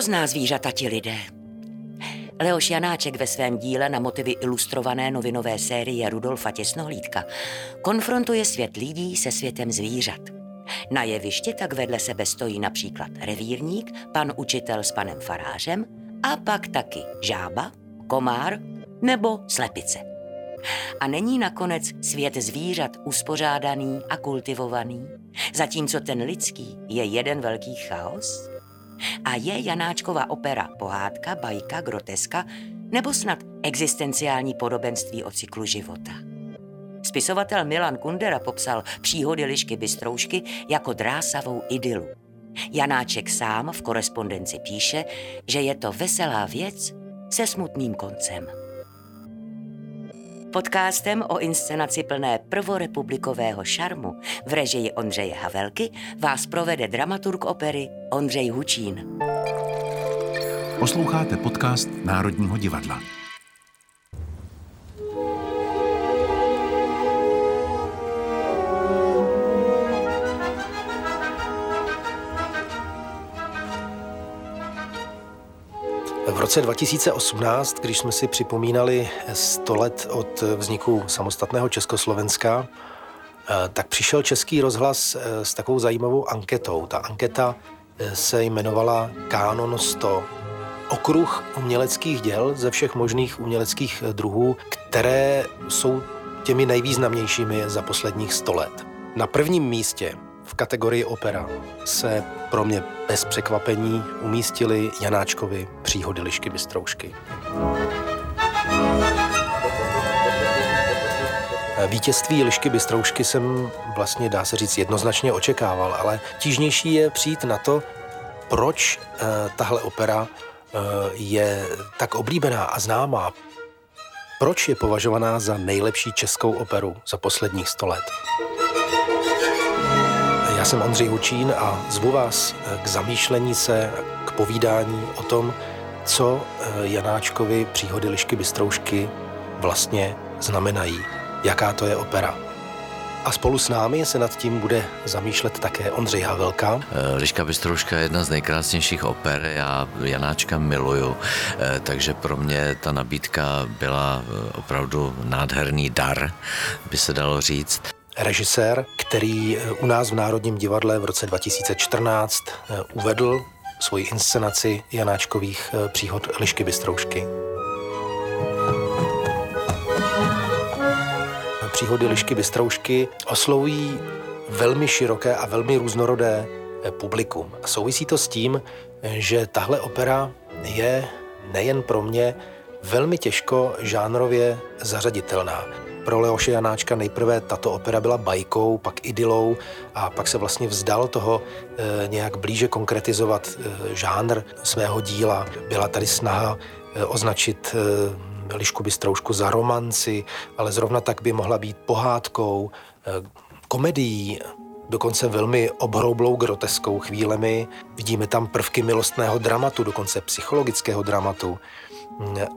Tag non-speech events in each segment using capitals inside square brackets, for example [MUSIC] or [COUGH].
Hrozná zvířata ti lidé. Leoš Janáček ve svém díle na motivy ilustrované novinové série Rudolfa Těsnohlídka konfrontuje svět lidí se světem zvířat. Na jevišti tak vedle sebe stojí například revírník, pan učitel s panem farářem a pak taky žába, komár nebo slepice. A není nakonec svět zvířat uspořádaný a kultivovaný, zatímco ten lidský je jeden velký chaos? A je Janáčkova opera pohádka, bajka, groteska nebo snad existenciální podobenství o cyklu života? Spisovatel Milan Kundera popsal příhody Lišky Bystroušky jako drásavou idylu. Janáček sám v korespondenci píše, že je to veselá věc se smutným koncem. Podcastem o inscenaci plné prvorepublikového šarmu v režii Ondřeje Havelky vás provede dramaturg opery Ondřej Hučín. Posloucháte podcast Národního divadla. Roce 2018, když jsme si připomínali 100 let od vzniku samostatného Československa, eh, tak přišel Český rozhlas eh, s takovou zajímavou anketou. Ta anketa eh, se jmenovala Kánon 100. Okruh uměleckých děl ze všech možných uměleckých druhů, které jsou těmi nejvýznamnějšími za posledních 100 let. Na prvním místě v kategorii opera se pro mě bez překvapení umístili Janáčkovi příhody Lišky Bystroušky. Vítězství Lišky Bystroušky jsem vlastně, dá se říct, jednoznačně očekával, ale tížnější je přijít na to, proč uh, tahle opera uh, je tak oblíbená a známá. Proč je považovaná za nejlepší českou operu za posledních sto let? Já jsem Ondřej Hučín a zvu vás eh, k zamýšlení se, k povídání o tom, co eh, Janáčkovi příhody Lišky Bystroušky vlastně znamenají, jaká to je opera. A spolu s námi se nad tím bude zamýšlet také Ondřej Havelka. Eh, Liška Bystrouška je jedna z nejkrásnějších oper, já Janáčka miluju, takže pro mě ta nabídka byla opravdu nádherný dar, by se dalo říct režisér, který eh, u nás v Národním divadle v roce 2014 eh, uvedl svoji inscenaci Janáčkových eh, příhod Lišky Bystroušky. Příhody Lišky Bystroušky oslovují velmi široké a velmi různorodé publikum. A souvisí to s tím, že tahle opera je nejen pro mě velmi těžko žánrově zařaditelná. Pro Leoše Janáčka nejprve tato opera byla bajkou, pak idylou a pak se vlastně vzdal toho e, nějak blíže konkretizovat e, žánr svého díla. Byla tady snaha e, označit e, Lišku Bystroušku za romanci, ale zrovna tak by mohla být pohádkou, e, komedií, dokonce velmi obhroublou groteskou chvílemi. Vidíme tam prvky milostného dramatu, dokonce psychologického dramatu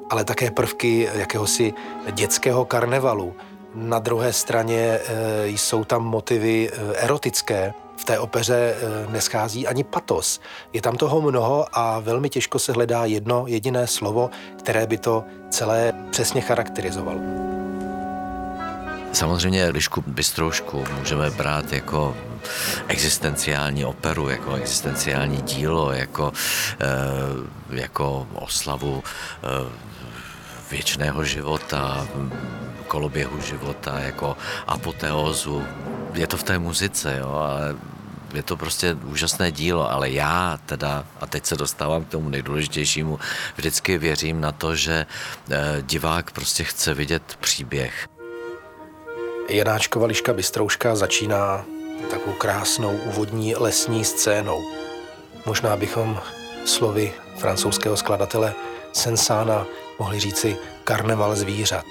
ale také prvky jakéhosi dětského karnevalu. Na druhé straně e, jsou tam motivy e, erotické. V té opeře e, neschází ani patos. Je tam toho mnoho a velmi těžko se hledá jedno jediné slovo, které by to celé přesně charakterizovalo. Samozřejmě Lišku Bystroušku můžeme brát jako existenciální operu, jako existenciální dílo, jako, eh, jako oslavu eh, věčného života, koloběhu života, jako apoteózu. Je to v té muzice, jo, ale je to prostě úžasné dílo, ale já teda, a teď se dostávám k tomu nejdůležitějšímu, vždycky věřím na to, že eh, divák prostě chce vidět příběh. Janáčkova liška Bystrouška začíná takovou krásnou úvodní lesní scénou. Možná bychom slovy francouzského skladatele Sensana mohli říci karneval zvířat.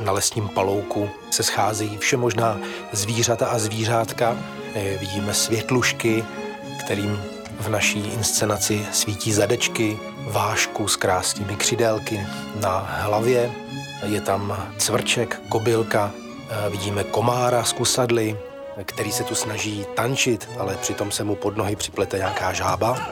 Na lesním palouku se scházejí vše možná zvířata a zvířátka. Eh, vidíme světlušky, kterým v naší inscenaci svítí zadečky, vášku s krásnými křidélky na hlavě. Je tam cvrček, kobylka, vidíme komára z kusadly, který se tu snaží tančit, ale přitom se mu pod nohy připlete nějaká žába.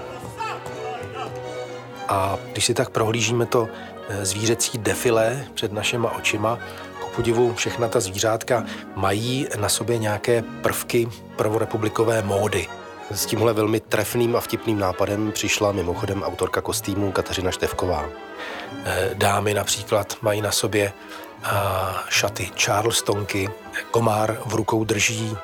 A když si tak prohlížíme to eh, zvířecí defilé před našima očima, ku podivu všechna ta zvířátka mají na sobě nějaké prvky prvorepublikové módy. S tímhle velmi trefným a vtipným nápadem přišla mimochodem autorka kostýmů Kateřina Števková. Eh, dámy například mají na sobě šaty Charlestonky, komár v rukou drží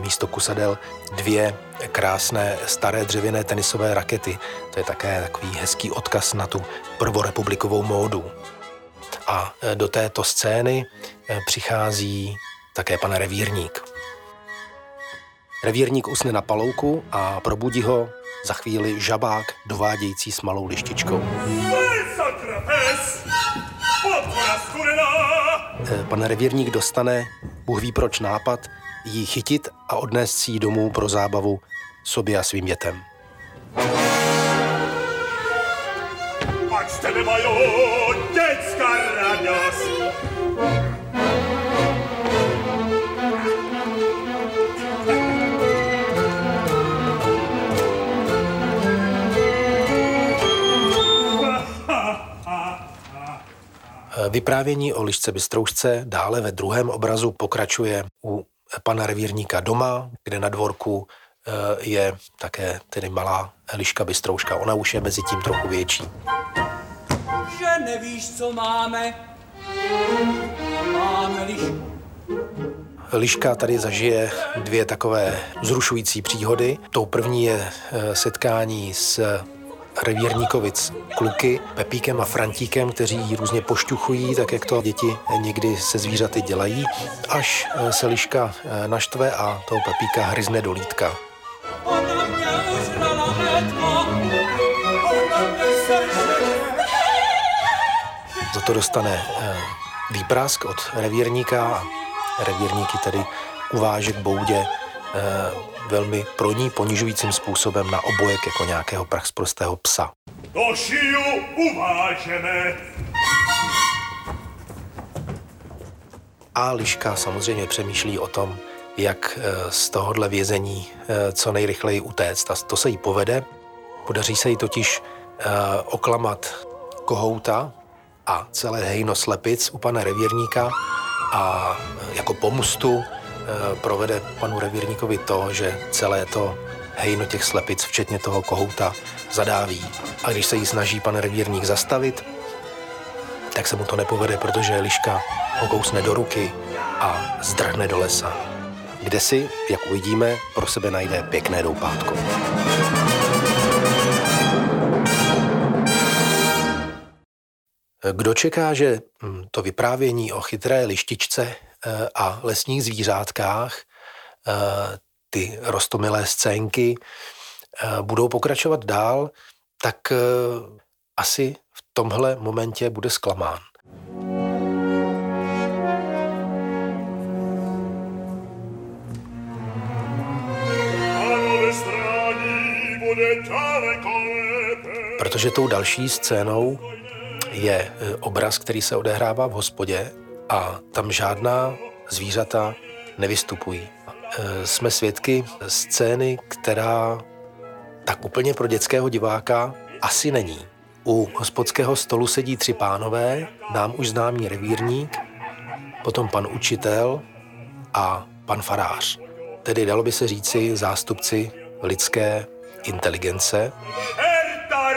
místo kusadel dvě krásné staré dřevěné tenisové rakety. To je také takový hezký odkaz na tu prvorepublikovou módu. A e, do této scény e, přichází také pan revírník. Revírník usne na palouku a probudí ho za chvíli žabák dovádějící s malou lištičkou. E, pan revírník dostane, Bůh ví proč nápad, jí chytit a odnést si ji domů pro zábavu sobě a svým dětem. Ať z tebe mají Vyprávění o lišce bystroušce dále ve druhém obrazu pokračuje u pana revírníka doma, kde na dvorku eh, je také tedy malá liška bystrouška. Ona už je mezi tím trochu větší. Že nevíš, co máme? Máme lišku. Liška tady zažije dvě takové zrušující příhody. Tou první je eh, setkání s revírníkovic kluky Pepíkem a Frantíkem, kteří ji různě pošťuchují, tak jak to děti někdy se zvířaty dělají, až eh, se liška eh, naštve a toho Pepíka hryzne do lítka. Za to dostane eh, výprask od revírníka a revírníky tedy uváže k boudě velmi pro ní ponižujícím způsobem na obojek jako nějakého prachsprostého psa. Do šiju uvážeme. A Liška samozřejmě přemýšlí o tom, jak eh, z tohohle vězení eh, co nejrychleji utéct. A to se jí povede. Podaří se jí totiž eh, oklamat kohouta a celé hejno slepic u pana revírníka a jako pomstu Eh, provede panu revírníkovi to, že celé to hejno těch slepic, včetně toho kohouta, zadáví. A když se jí snaží pan revírník zastavit, tak se mu to nepovede, protože liška ho kousne do ruky a zdrhne do lesa. Kde si, jak uvidíme, pro sebe najde pěkné doupátko. Kdo čeká, že hm, to vyprávění o chytré lištičce Eh, a lesních zvířátkách. Eh, ty rostomilé scénky eh, budou pokračovat dál, tak asi v tomhle momentě bude zklamán. Protože tou další scénou je obraz, který se odehrává v hospodě a tam žádná zvířata nevystupují. E, jsme svědky scény, která tak úplně pro dětského diváka asi není. U hospodského stolu sedí tři pánové, nám už známý revírník, potom pan učitel a pan farář. Tedy dalo by se říci zástupci lidské inteligence. Herta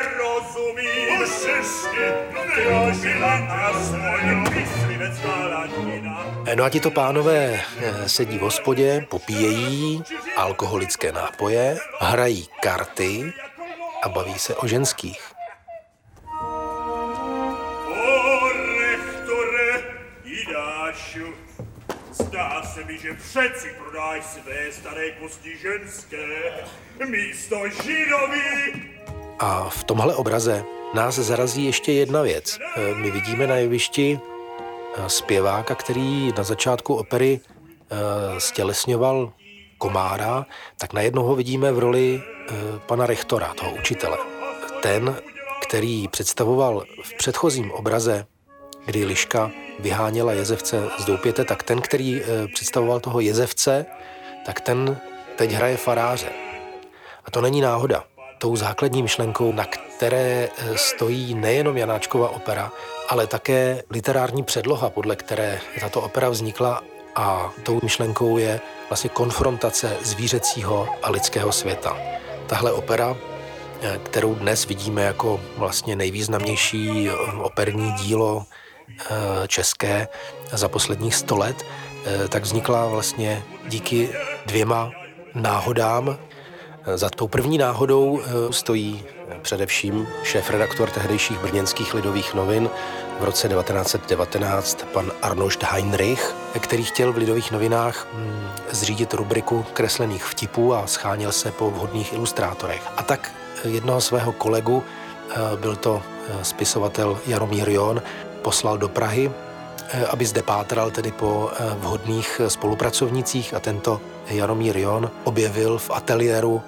No a tito pánové eh, sedí v hospodě, popíjejí alkoholické nápoje, hrají karty a baví se o ženských. Zdá se mi, že přeci prodáš své staré kosti ženské místo židovi. A v tomhle obraze nás zarazí ještě jedna věc. Eh, my vidíme na jevišti Eh, zpěváka, který na začátku opery eh, stělesňoval komára, tak najednou ho vidíme v roli eh, pana rektora, toho učitele. Ten, který představoval v předchozím obraze, kdy Liška vyháněla jezevce z doupěte, tak ten, který představoval toho jezevce, tak ten teď hraje faráře. A to není náhoda, tou základní myšlenkou, na které eh, stojí nejenom Janáčkova opera, ale také literární předloha, podle které tato opera vznikla a tou myšlenkou je vlastně konfrontace zvířecího a lidského světa. Tahle opera, eh, kterou dnes vidíme jako vlastně nejvýznamnější operní dílo české za posledních sto let, tak vznikla vlastně díky dvěma náhodám. Za tou první náhodou eh, stojí především šéf-redaktor tehdejších brněnských lidových novin v roce 1919 pan Arnošt Heinrich, který chtěl v lidových novinách hm, zřídit rubriku kreslených vtipů a scháněl se po vhodných ilustrátorech. A tak jednoho svého kolegu, eh, byl to eh, spisovatel Jaromír Jon, poslal do Prahy Eh, aby zde pátral tedy po eh, vhodných eh, spolupracovnicích a tento Jaromír Jon objevil v ateliéru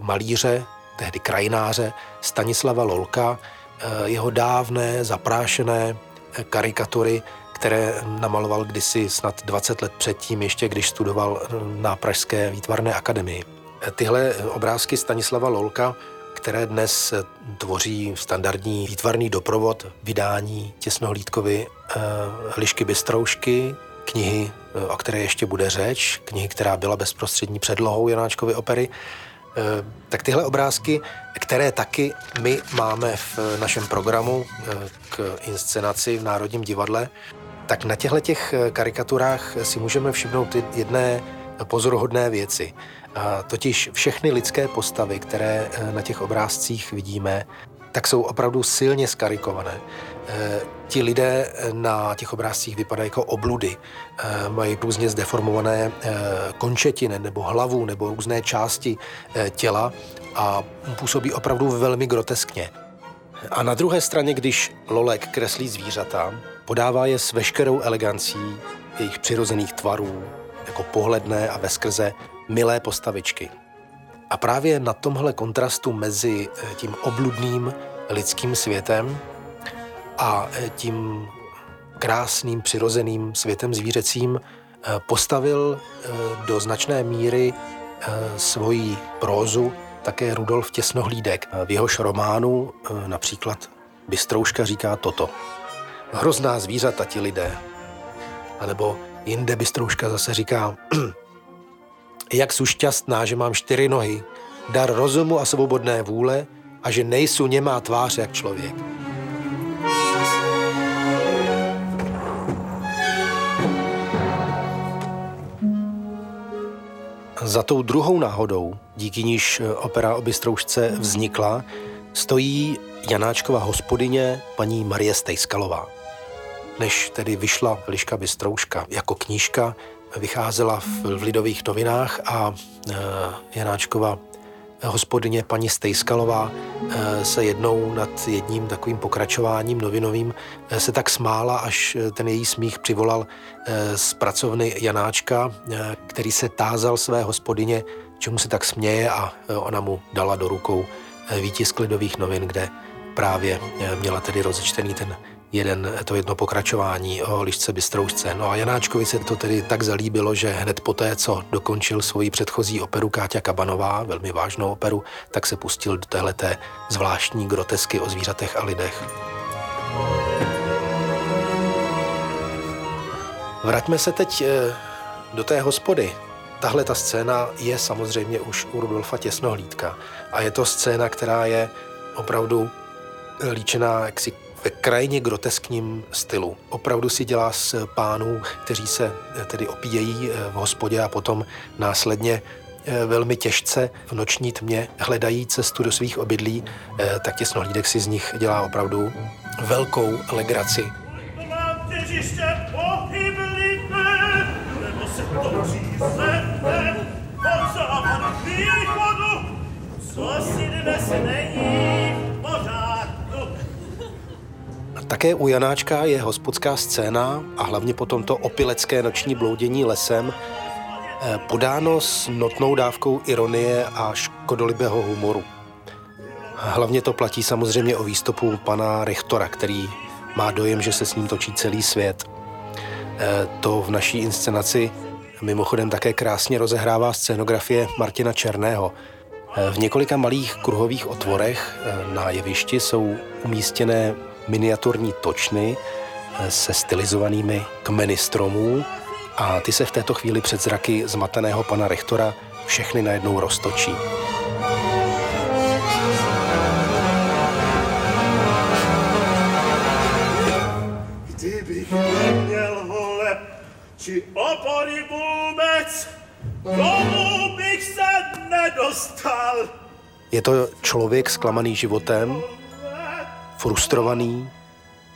malíře, tehdy krajináře Stanislava Lolka, jeho dávné, zaprášené karikatury, které namaloval kdysi snad 20 let předtím, ještě když studoval na Pražské výtvarné akademii. Tyhle obrázky Stanislava Lolka které dnes tvoří standardní výtvarný doprovod vydání těsnohlídkovy eh, Lišky Bystroušky, knihy, eh, o které ještě bude řeč, knihy, která byla bezprostřední předlohou Janáčkovy opery, eh, tak tyhle obrázky, které taky my máme v našem programu k inscenaci v Národním divadle, tak na těchto těch karikaturách si můžeme všimnout jedné pozoruhodné věci. Totiž všechny lidské postavy, které eh, na těch obrázcích vidíme, tak jsou opravdu silně skarikované. E, ti lidé eh, na těch obrázcích vypadají jako obludy. E, mají různě zdeformované e, končetiny nebo hlavu nebo různé části těla a působí opravdu velmi groteskně. A na druhé straně, když Lolek kreslí zvířata, podává je s veškerou elegancí jejich přirozených tvarů, jako pohledné a veskrze milé postavičky. A právě na tomhle kontrastu mezi eh, tím obludným lidským světem a eh, tím krásným přirozeným světem zvířecím eh, postavil do značné míry svoji prózu také Rudolf Těsnohlídek. V jehož románu například Bystrouška říká toto. Hrozná zvířata ti lidé. A nebo jinde Bystrouška zase říká [CLEARS THROAT] jak jsou šťastná, že mám čtyři nohy, dar rozumu a svobodné vůle a že nejsou němá tvář jak člověk. Za tou druhou náhodou, díky níž eh, opera o Bystroušce vznikla, stojí Janáčkova hospodyně paní Marie Stejskalová. Než tedy vyšla Liška Bystrouška jako knížka, vycházela v, v Lidových novinách a e, Janáčkova hospodyně paní Stejskalová e, se jednou nad jedním takovým pokračováním novinovým e, se tak smála, až ten její smích přivolal z pracovny Janáčka, který se tázal své hospodyně, čemu se tak směje a ona mu dala do rukou výtisk Lidových novin, kde právě měla tedy rozečtený ten jeden, to jedno pokračování o lišce Bystroušce. No a Janáčkovi se to tedy tak zalíbilo, že hned poté, co dokončil svoji předchozí operu Káťa Kabanová, velmi vážnou operu, tak se pustil do téhleté zvláštní grotesky o zvířatech a lidech. Vraťme se teď eh, do té hospody. Tahle ta scéna je samozřejmě už u Rudolfa Těsnohlídka a je to scéna, která je opravdu líčená jaksi ve krajně groteskním stylu. Opravdu si dělá z pánů, kteří se eh, tedy opíjejí eh, v hospodě a potom následně eh, velmi těžce v noční tmě hledají cestu do svých obydlí, tak těsnohlídek si z nich dělá opravdu velkou legraci. Co si dnes není také u Janáčka je hospodská scéna a hlavně potom to opilecké noční bloudění lesem eh, podáno s notnou dávkou ironie a škodolibého humoru. Hlavně to platí samozřejmě o výstupu pana Rechtora, který má dojem, že se s ním točí celý svět. Eh, to v naší inscenaci mimochodem také krásně rozehrává scénografie Martina Černého. V několika malých kruhových otvorech na jevišti jsou umístěné miniaturní točny se stylizovanými kmeny stromů a ty se v této chvíli před zraky zmateného pana rektora všechny najednou roztočí. Kdybych vole, či opory vůbec, tomu bych se nedostal. Je to člověk zklamaný životem, frustrovaný,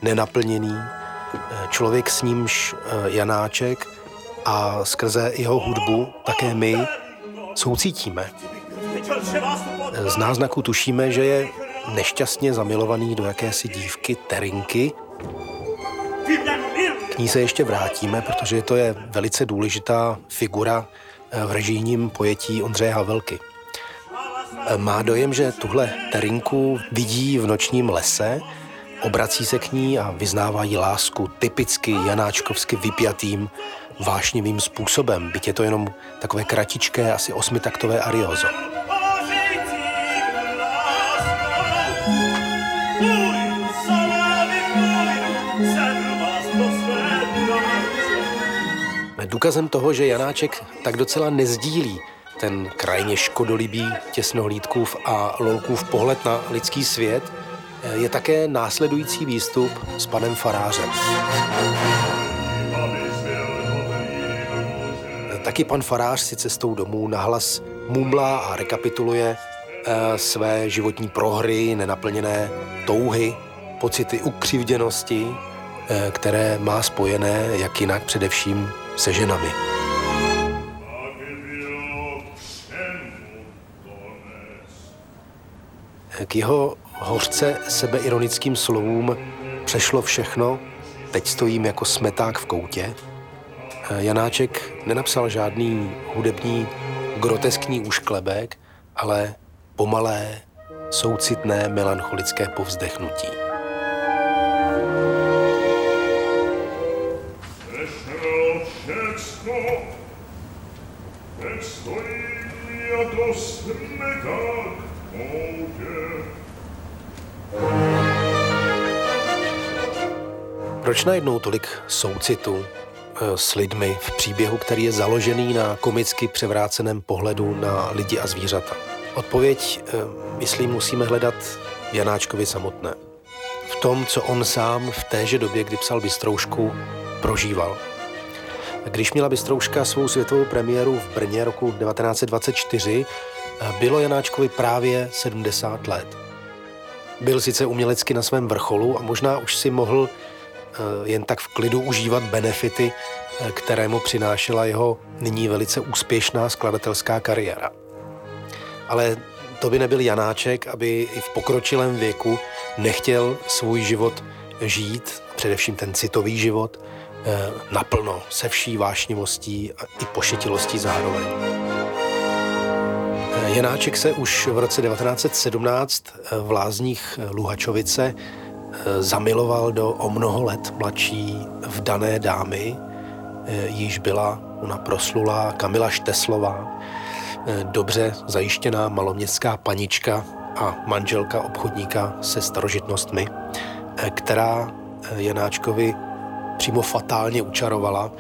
nenaplněný, člověk s nímž eh, Janáček a skrze jeho hudbu také my soucítíme. Z náznaku tušíme, že je nešťastně zamilovaný do jakési dívky Terinky. K ní se ještě vrátíme, protože to je velice důležitá figura eh, v režijním pojetí Ondřeje Havelky. Eh, má dojem, že tuhle Terinku vidí v nočním lese, obrací se k ní a vyznává jí lásku typicky janáčkovsky vypjatým, vášnivým způsobem, byť je to jenom takové kratičké, asi osmitaktové ariozo. Důkazem toho, že Janáček tak docela nezdílí ten krajně škodolibý těsnohlídkův a lolkův pohled na lidský svět, je také následující výstup s panem Farářem. Taky pan Farář si cestou domů nahlas mumlá a rekapituluje eh, své životní prohry, nenaplněné touhy, pocity ukřivděnosti, eh, které má spojené jak jinak především se ženami. K jeho hořce sebeironickým slovům přešlo všechno, teď stojím jako smeták v koutě. Janáček nenapsal žádný hudební groteskní úšklebek, ale pomalé, soucitné, melancholické povzdechnutí. Proč najednou tolik soucitu eh, s lidmi v příběhu, který je založený na komicky převráceném pohledu na lidi a zvířata? Odpověď, eh, myslím, musíme hledat Janáčkovi samotné. V tom, co on sám v téže době, kdy psal Bystroušku, prožíval. Když měla Bystrouška svou světovou premiéru v Brně roku 1924, eh, bylo Janáčkovi právě 70 let. Byl sice umělecky na svém vrcholu a možná už si mohl jen tak v klidu užívat benefity, eh, které mu přinášela jeho nyní velice úspěšná skladatelská kariéra. Ale to by nebyl Janáček, aby i v pokročilém věku nechtěl svůj život žít, především ten citový život, eh, naplno, se vší vášnivostí a i pošetilostí zároveň. Janáček se už v roce 1917 v Lázních Luhačovice zamiloval do o mnoho let mladší vdané dámy, eh, již byla ona proslulá Kamila Šteslová, eh, dobře zajištěná maloměstská panička a manželka obchodníka se starožitnostmi, eh, která Janáčkovi přímo fatálně učarovala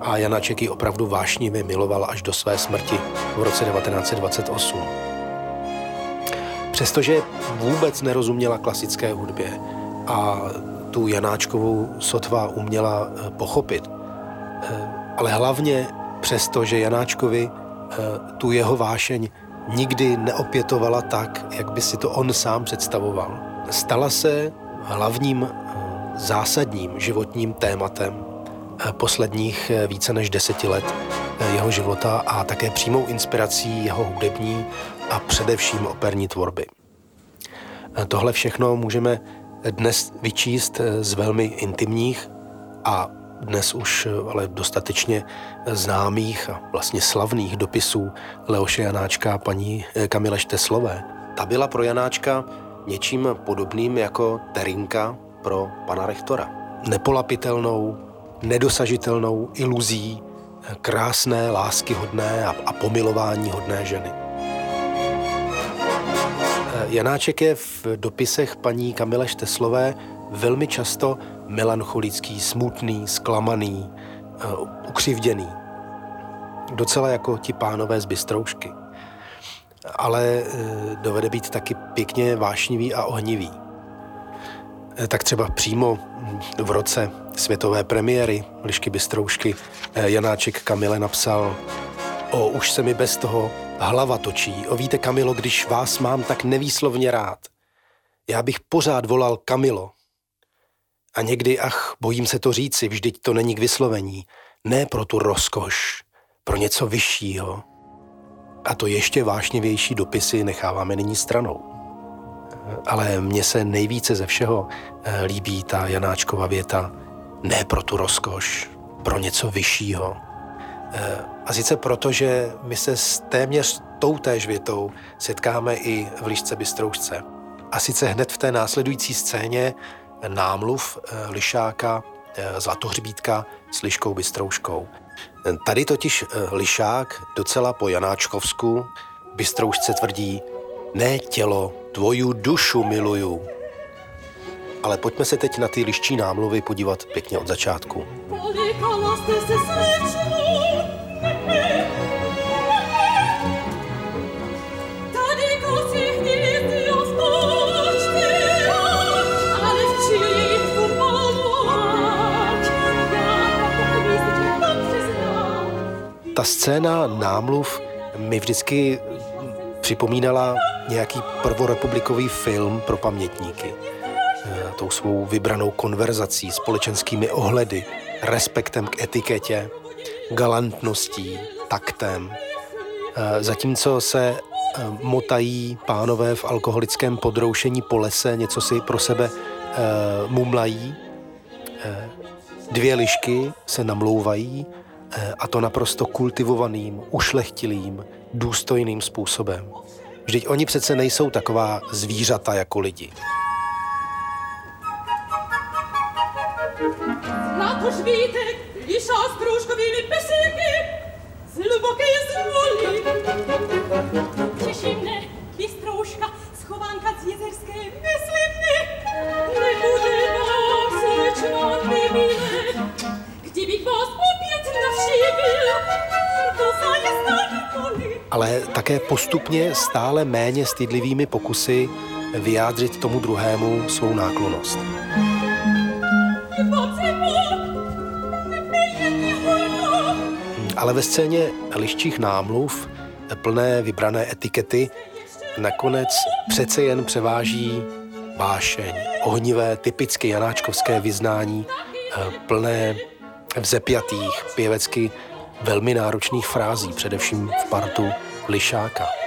a Janáček ji opravdu vášnivě miloval až do své smrti v roce 1928. Přestože vůbec nerozuměla klasické hudbě, a tu Janáčkovou sotva uměla eh, pochopit. Eh, ale hlavně přesto, že Janáčkovi eh, tu jeho vášeň nikdy neopětovala tak, jak by si to on sám představoval. Stala se hlavním zásadním životním tématem posledních více než deseti let jeho života a také přímou inspirací jeho hudební a především operní tvorby. Tohle všechno můžeme dnes vyčíst z velmi intimních a dnes už ale dostatečně známých a vlastně slavných dopisů Leoše Janáčka a paní Kamile Šteslové. Ta byla pro Janáčka něčím podobným jako Terinka pro pana rektora. Nepolapitelnou, nedosažitelnou iluzí krásné, láskyhodné a, a pomilování hodné ženy. Janáček je v dopisech paní Kamile Šteslové velmi často melancholický, smutný, zklamaný, eh, ukřivděný. Docela jako ti pánové z Bystroušky. Ale eh, dovede být taky pěkně vášnivý a ohnivý. Eh, tak třeba přímo v roce světové premiéry Lišky Bystroušky Janáček Kamile napsal O, už se mi bez toho hlava točí. O, víte, Kamilo, když vás mám tak nevýslovně rád. Já bych pořád volal Kamilo, a někdy, ach, bojím se to říci, vždyť to není k vyslovení. Ne pro tu rozkoš, pro něco vyššího. A to ještě vášnivější dopisy necháváme nyní stranou. Ale mně se nejvíce ze všeho eh, líbí ta Janáčkova věta ne pro tu rozkoš, pro něco vyššího. A sice proto, že my se s téměř toutéž větou setkáme i v Lišce Bystroušce. A sice hned v té následující scéně námluv eh, Lišáka eh, Zlatohřbítka s Liškou Bystrouškou. Tady totiž eh, Lišák docela po Janáčkovsku Bystroušce tvrdí ne tělo, tvoju dušu miluju. Ale pojďme se teď na ty liščí námluvy podívat pěkně od začátku. Ta scéna námluv mi vždycky připomínala nějaký prvorepublikový film pro pamětníky. E, tou svou vybranou konverzací, společenskými ohledy, respektem k etiketě, galantností, taktem. E, zatímco se e, motají pánové v alkoholickém podroušení po lese, něco si pro sebe mumlají, dvě lišky se namlouvají Eh, a to naprosto kultivovaným, ušlechtilým, důstojným způsobem. Vždyť oni přece nejsou taková zvířata jako lidi. Pesíky, z hluboké schovanka z jezerské kdybych vás ale také postupně stále méně stydlivými pokusy vyjádřit tomu druhému svou náklonost. Ale ve scéně liščích námluv, plné vybrané etikety, nakonec přece jen převáží vášeň, ohnivé, typicky janáčkovské vyznání, eh, plné vzepjatých, pěvecky velmi náročných frází, především v partu Lišáka.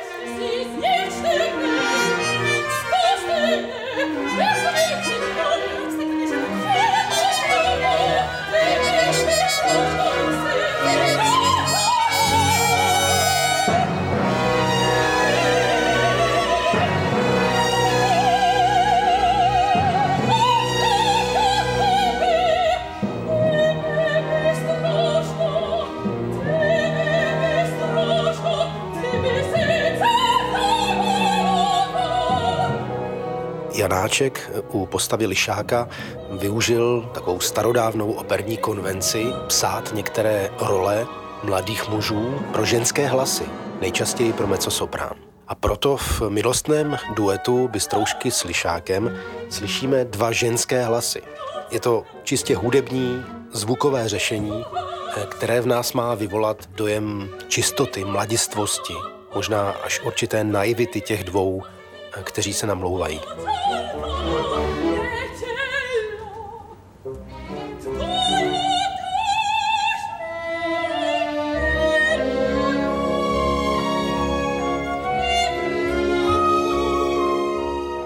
Janáček u postavy Lišáka využil takovou starodávnou operní konvenci psát některé role mladých mužů pro ženské hlasy, nejčastěji pro mezzosoprán. A proto v milostném duetu Bystroušky s Lišákem slyšíme dva ženské hlasy. Je to čistě hudební, zvukové řešení, které v nás má vyvolat dojem čistoty, mladistvosti, možná až určité naivity těch dvou, kteří se namlouvají.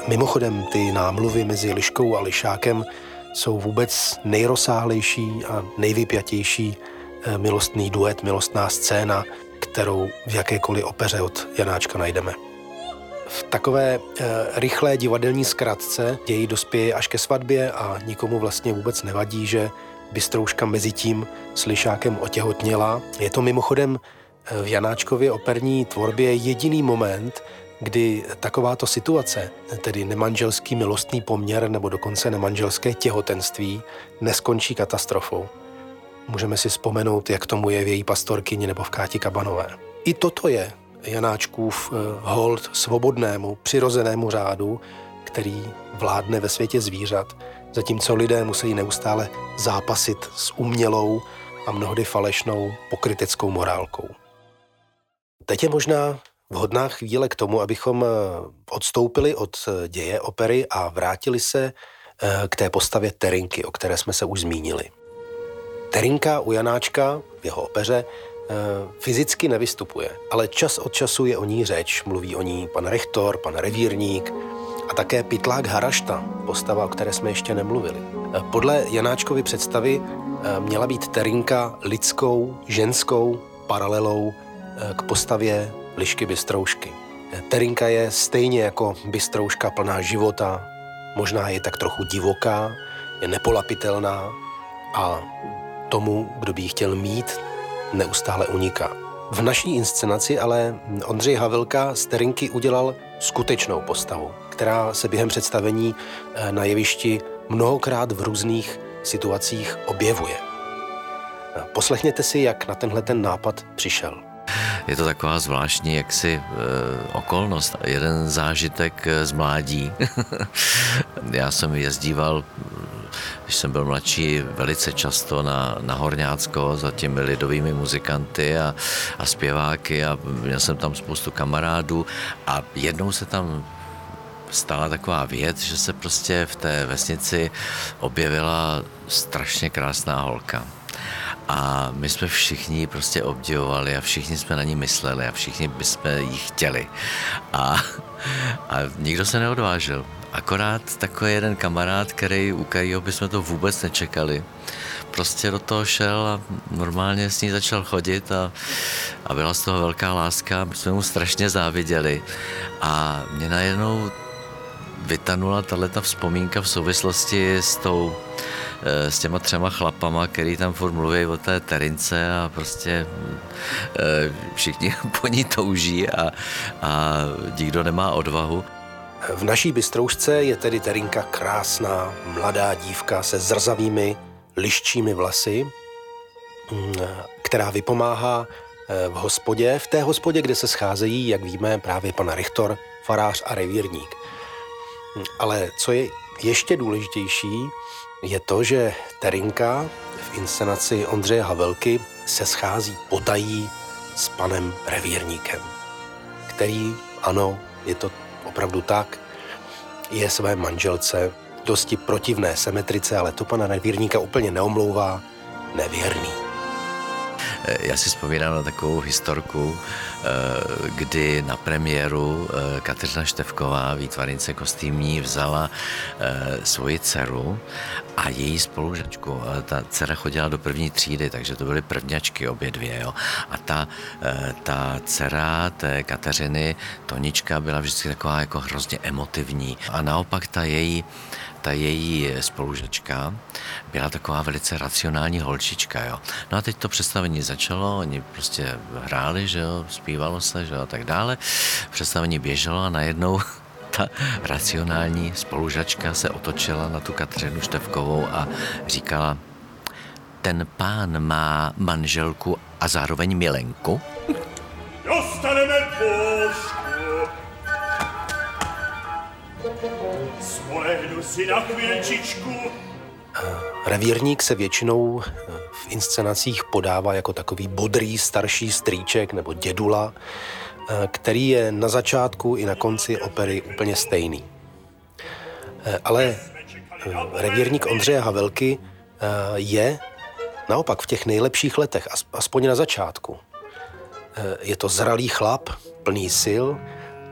Mimochodem, ty námluvy mezi Liškou a Lišákem jsou vůbec nejrozsáhlejší a nejvypjatější eh, milostný duet, milostná scéna, kterou v jakékoliv opeře od Janáčka najdeme. V takové e, rychlé divadelní zkratce děj dospěje až ke svatbě a nikomu vlastně vůbec nevadí, že Bystrouška mezi tím s Lišákem otěhotněla. Je to mimochodem eh, v Janáčkově operní tvorbě jediný moment, kdy takováto situace, tedy nemanželský milostný poměr nebo dokonce nemanželské těhotenství, neskončí katastrofou. Můžeme si vzpomenout, jak tomu je v její pastorkyni nebo v Káti Kabanové. I toto je Janáčkův eh, hold svobodnému, přirozenému řádu, který vládne ve světě zvířat, zatímco lidé musí neustále zápasit s umělou a mnohdy falešnou pokryteckou morálkou. Teď je možná vhodná chvíle k tomu, abychom eh, odstoupili od eh, děje opery a vrátili se k té postavě Terinky, o které jsme se už zmínili. Terinka u Janáčka v jeho opeře fyzicky nevystupuje, ale čas od času je o ní řeč. Mluví o ní pan rektor, pan revírník a také Pitlák Harašta, postava, o které jsme ještě nemluvili. Eh, podle Janáčkovy představy eh, měla být Terinka lidskou, ženskou paralelou k postavě Lišky Bystroušky. Terinka je stejně jako Bystrouška plná života, možná je tak trochu divoká, je nepolapitelná a tomu, kdo by ji chtěl mít, neustále uniká. V naší inscenaci ale Ondřej Havelka z Terinky udělal skutečnou postavu, která se během představení eh, na jevišti mnohokrát v různých situacích objevuje. Poslechněte si, jak na tenhle ten nápad přišel. Je to taková zvláštní jaksi e, okolnost. Jeden zážitek z mládí. [LAUGHS] Já jsem jezdíval když jsem byl mladší, velice často na, na Horňácko za těmi lidovými muzikanty a, a zpěváky a měl jsem tam spoustu kamarádů a jednou se tam stala taková věc, že se prostě v té vesnici objevila strašně krásná holka. A my jsme všichni prostě obdivovali a všichni jsme na ní mysleli a všichni bychom ji chtěli. A, a nikdo se neodvážil. Akorát takový jeden kamarád, který, u kterého bychom to vůbec nečekali, prostě do toho šel a normálně s ní začal chodit a, a byla z toho velká láska, my jsme mu strašně záviděli a mě najednou vytanula tato vzpomínka v souvislosti s tou s těma třema chlapama, který tam furt mluví o té terince a prostě eh, všichni [LAUGHS] po ní touží a, a nikdo nemá odvahu. V naší bystroušce je tedy Terinka krásná, mladá dívka se zrzavými, liščími vlasy, mm, která vypomáhá eh, v hospodě, v té hospodě, kde se scházejí, jak víme, právě pan Richtor, farář a revírník. Mm, ale co je ještě důležitější, je to, že Terinka v inscenaci Ondřeje Havelky se schází potají s panem revírníkem, který, ano, je to opravdu tak, je své manželce dosti protivné symetrice, ale to pana revírníka úplně neomlouvá, nevěrný. Eh, já si vzpomínám na takovou historku, eh, kdy na premiéru eh, Kateřina Števková, výtvarnice kostýmní, vzala svoji dceru a její spolužačku. Ta dcera chodila do první třídy, takže to byly prvňačky obě dvě. Jo. A ta, ta dcera té Kateřiny, Tonička, byla vždycky taková jako hrozně emotivní. A naopak ta její ta její spolužačka byla taková velice racionální holčička, jo. No a teď to představení začalo, oni prostě hráli, že jo, zpívalo se, že jo, a tak dále. Představení běželo a najednou [LAUGHS] ta racionální spolužačka se otočila na tu Katřinu Števkovou a říkala, ten pán má manželku a zároveň milenku? Si na chvílčičku. Revírník se většinou eh, v inscenacích podává jako takový bodrý starší strýček nebo dědula, eh, který je na začátku i na konci opery úplně stejný. Eh, ale revírník Ondřeje Havelky je naopak v těch nejlepších letech, aspoň na začátku. Je to zralý chlap, plný sil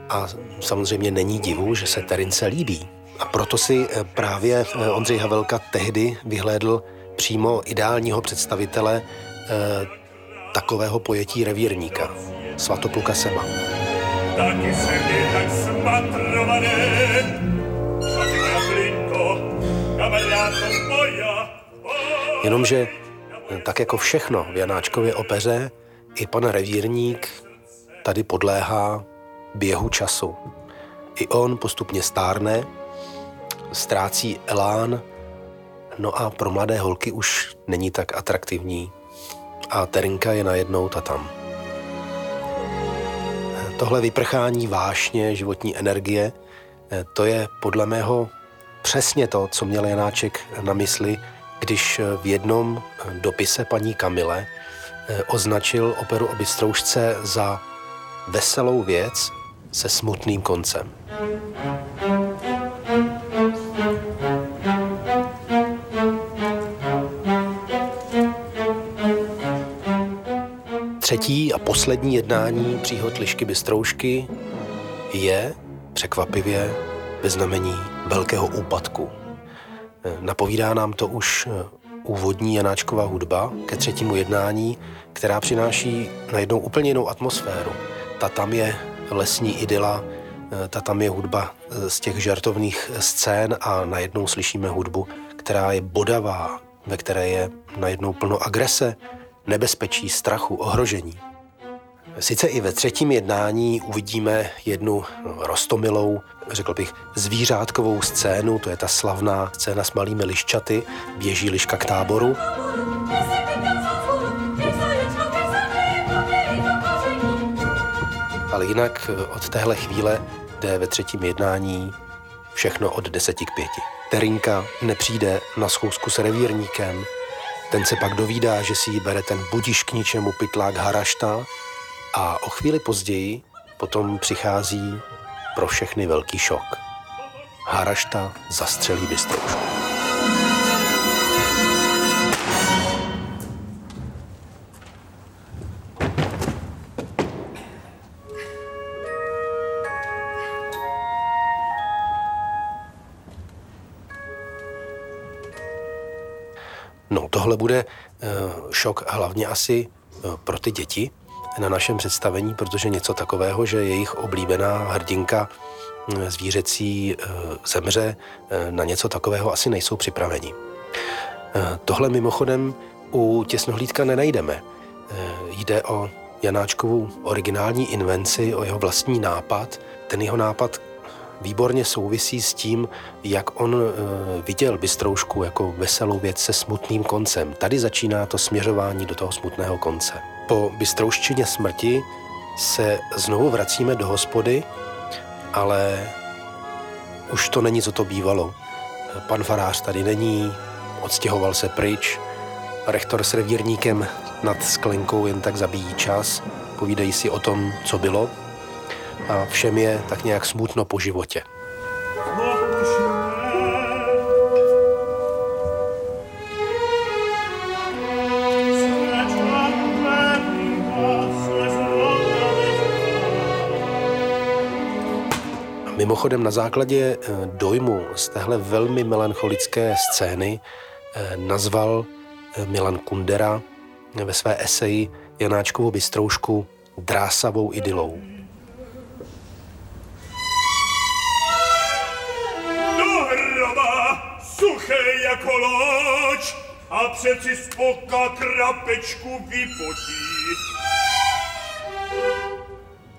a samozřejmě není divu, že se Terince líbí. A proto si eh, právě eh, Ondřej Havelka tehdy vyhlédl přímo ideálního představitele eh, takového pojetí revírníka, Svatopluka Sema. Taky se mi tak smatrované, Jenomže tak jako všechno v Janáčkově opeře, i pan revírník tady podléhá běhu času. I on postupně stárne, ztrácí elán, no a pro mladé holky už není tak atraktivní. A Terinka je najednou ta tam. Tohle vyprchání vášně, životní energie, to je podle mého přesně to, co měl Janáček na mysli, když v jednom dopise paní Kamile označil operu o Bystroušce za veselou věc se smutným koncem. Třetí a poslední jednání příhod Lišky Bystroušky je překvapivě ve znamení velkého úpadku. Napovídá nám to už úvodní Janáčková hudba ke třetímu jednání, která přináší najednou úplně jinou atmosféru. Ta tam je lesní idyla, ta tam je hudba z těch žartovných scén a najednou slyšíme hudbu, která je bodavá, ve které je najednou plno agrese, nebezpečí, strachu, ohrožení. Sice i ve třetím jednání uvidíme jednu rostomilou, řekl bych, zvířátkovou scénu, to je ta slavná scéna s malými liščaty, běží liška k táboru. Ale jinak od téhle chvíle jde ve třetím jednání všechno od deseti k pěti. Terinka nepřijde na schůzku s revírníkem, ten se pak dovídá, že si ji bere ten budiš k ničemu pytlák Harašta a o chvíli později potom přichází pro všechny velký šok. Harašta zastřelí Bystroušku. Tohle bude eh, šok hlavně asi eh, pro ty děti na našem představení, protože něco takového, že jejich oblíbená hrdinka hm, zvířecí eh, zemře, na něco takového asi nejsou připraveni. Tohle mimochodem u těsnohlídka nenajdeme. Jde o Janáčkovu originální invenci, o jeho vlastní nápad. Ten jeho nápad výborně souvisí s tím, jak on e, viděl Bystroušku jako veselou věc se smutným koncem. Tady začíná to směřování do toho smutného konce. Po Bystrouščině smrti se znovu vracíme do hospody, ale už to není, co to bývalo. Pan farář tady není, odstěhoval se pryč, rektor s revírníkem nad sklenkou jen tak zabíjí čas, povídají si o tom, co bylo, a všem je tak nějak smutno po životě. Mimochodem na základě eh, dojmu z téhle velmi melancholické scény eh, nazval eh, Milan Kundera ve své eseji Janáčkovu bystroušku drásavou idylou. Suché jako loď a přeci spoka krapečku vypotí.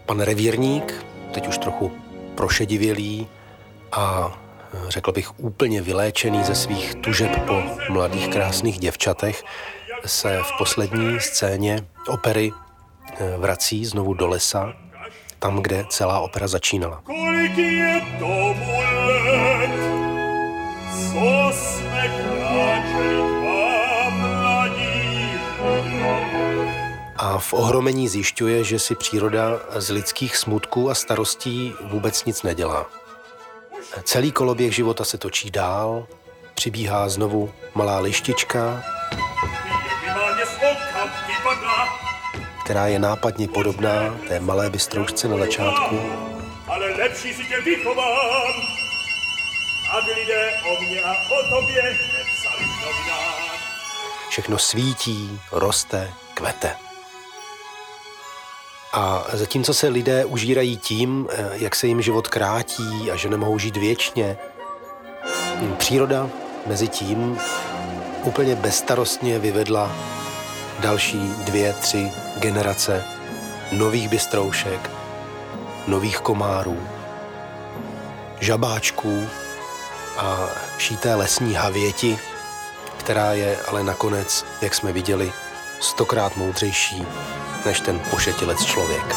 Pan revírník, teď už trochu prošedivělý a řekl bych úplně vyléčený ze svých tužeb po mladých krásných děvčatech, se v poslední scéně opery eh, vrací znovu do lesa, tam, kde celá opera začínala. Kolik je tomu let? A v ohromení zjišťuje, že si příroda z lidských smutků a starostí vůbec nic nedělá. Celý koloběh života se točí dál, přibíhá znovu malá lištička, která je nápadně podobná té malé bystroušce na začátku. Ale lepší si tě vychovám, aby lidé o mě a o tobě nepsali novinách. Všechno svítí, roste, kvete. A zatímco se lidé užírají tím, eh, jak se jim život krátí a že nemohou žít věčně, příroda mezi tím úplně bezstarostně vyvedla další dvě, tři generace nových bystroušek, nových komárů, žabáčků a šíté lesní havěti, která je ale nakonec, jak jsme viděli, stokrát moudřejší než ten pošetilec člověk.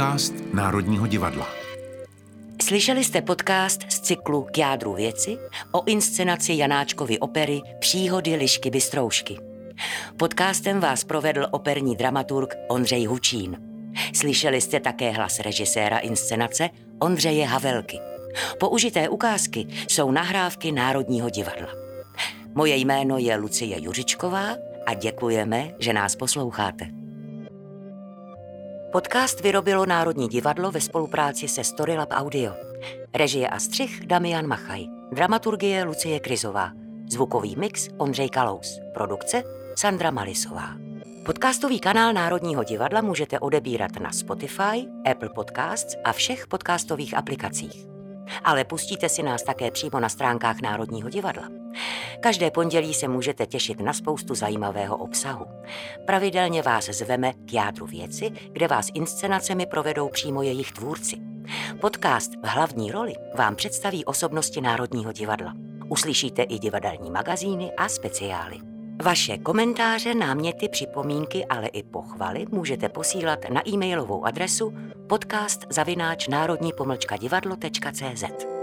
Podcast Národního divadla. Slyšeli jste podcast z cyklu K jádru věci o inscenaci Janáčkovy opery Příhody Lišky Bystroušky. Podcastem vás provedl operní dramaturg Ondřej Hučín. Slyšeli jste také hlas režiséra inscenace Ondřeje Havelky. Použité ukázky jsou nahrávky Národního divadla. Moje jméno je Lucie Juřičková a děkujeme, že nás posloucháte. Podcast vyrobilo Národní divadlo ve spolupráci se Storylab Audio. Režie a střih Damian Machaj. Dramaturgie Lucie Krizová. Zvukový mix Ondřej Kalous. Produkce Sandra Malisová. Podcastový kanál Národního divadla můžete odebírat na Spotify, Apple Podcasts a všech podcastových aplikacích. Ale pustíte si nás také přímo na stránkách Národního divadla. Každé pondělí se můžete těšit na spoustu zajímavého obsahu. Pravidelně vás zveme k jádru věci, kde vás inscenacemi provedou přímo jejich tvůrci. Podcast v hlavní roli vám představí osobnosti Národního divadla. Uslyšíte i divadelní magazíny a speciály. Vaše komentáře, náměty, připomínky, ale i pochvaly můžete posílat na e-mailovou adresu podcast zavináč národní divadlo.cz.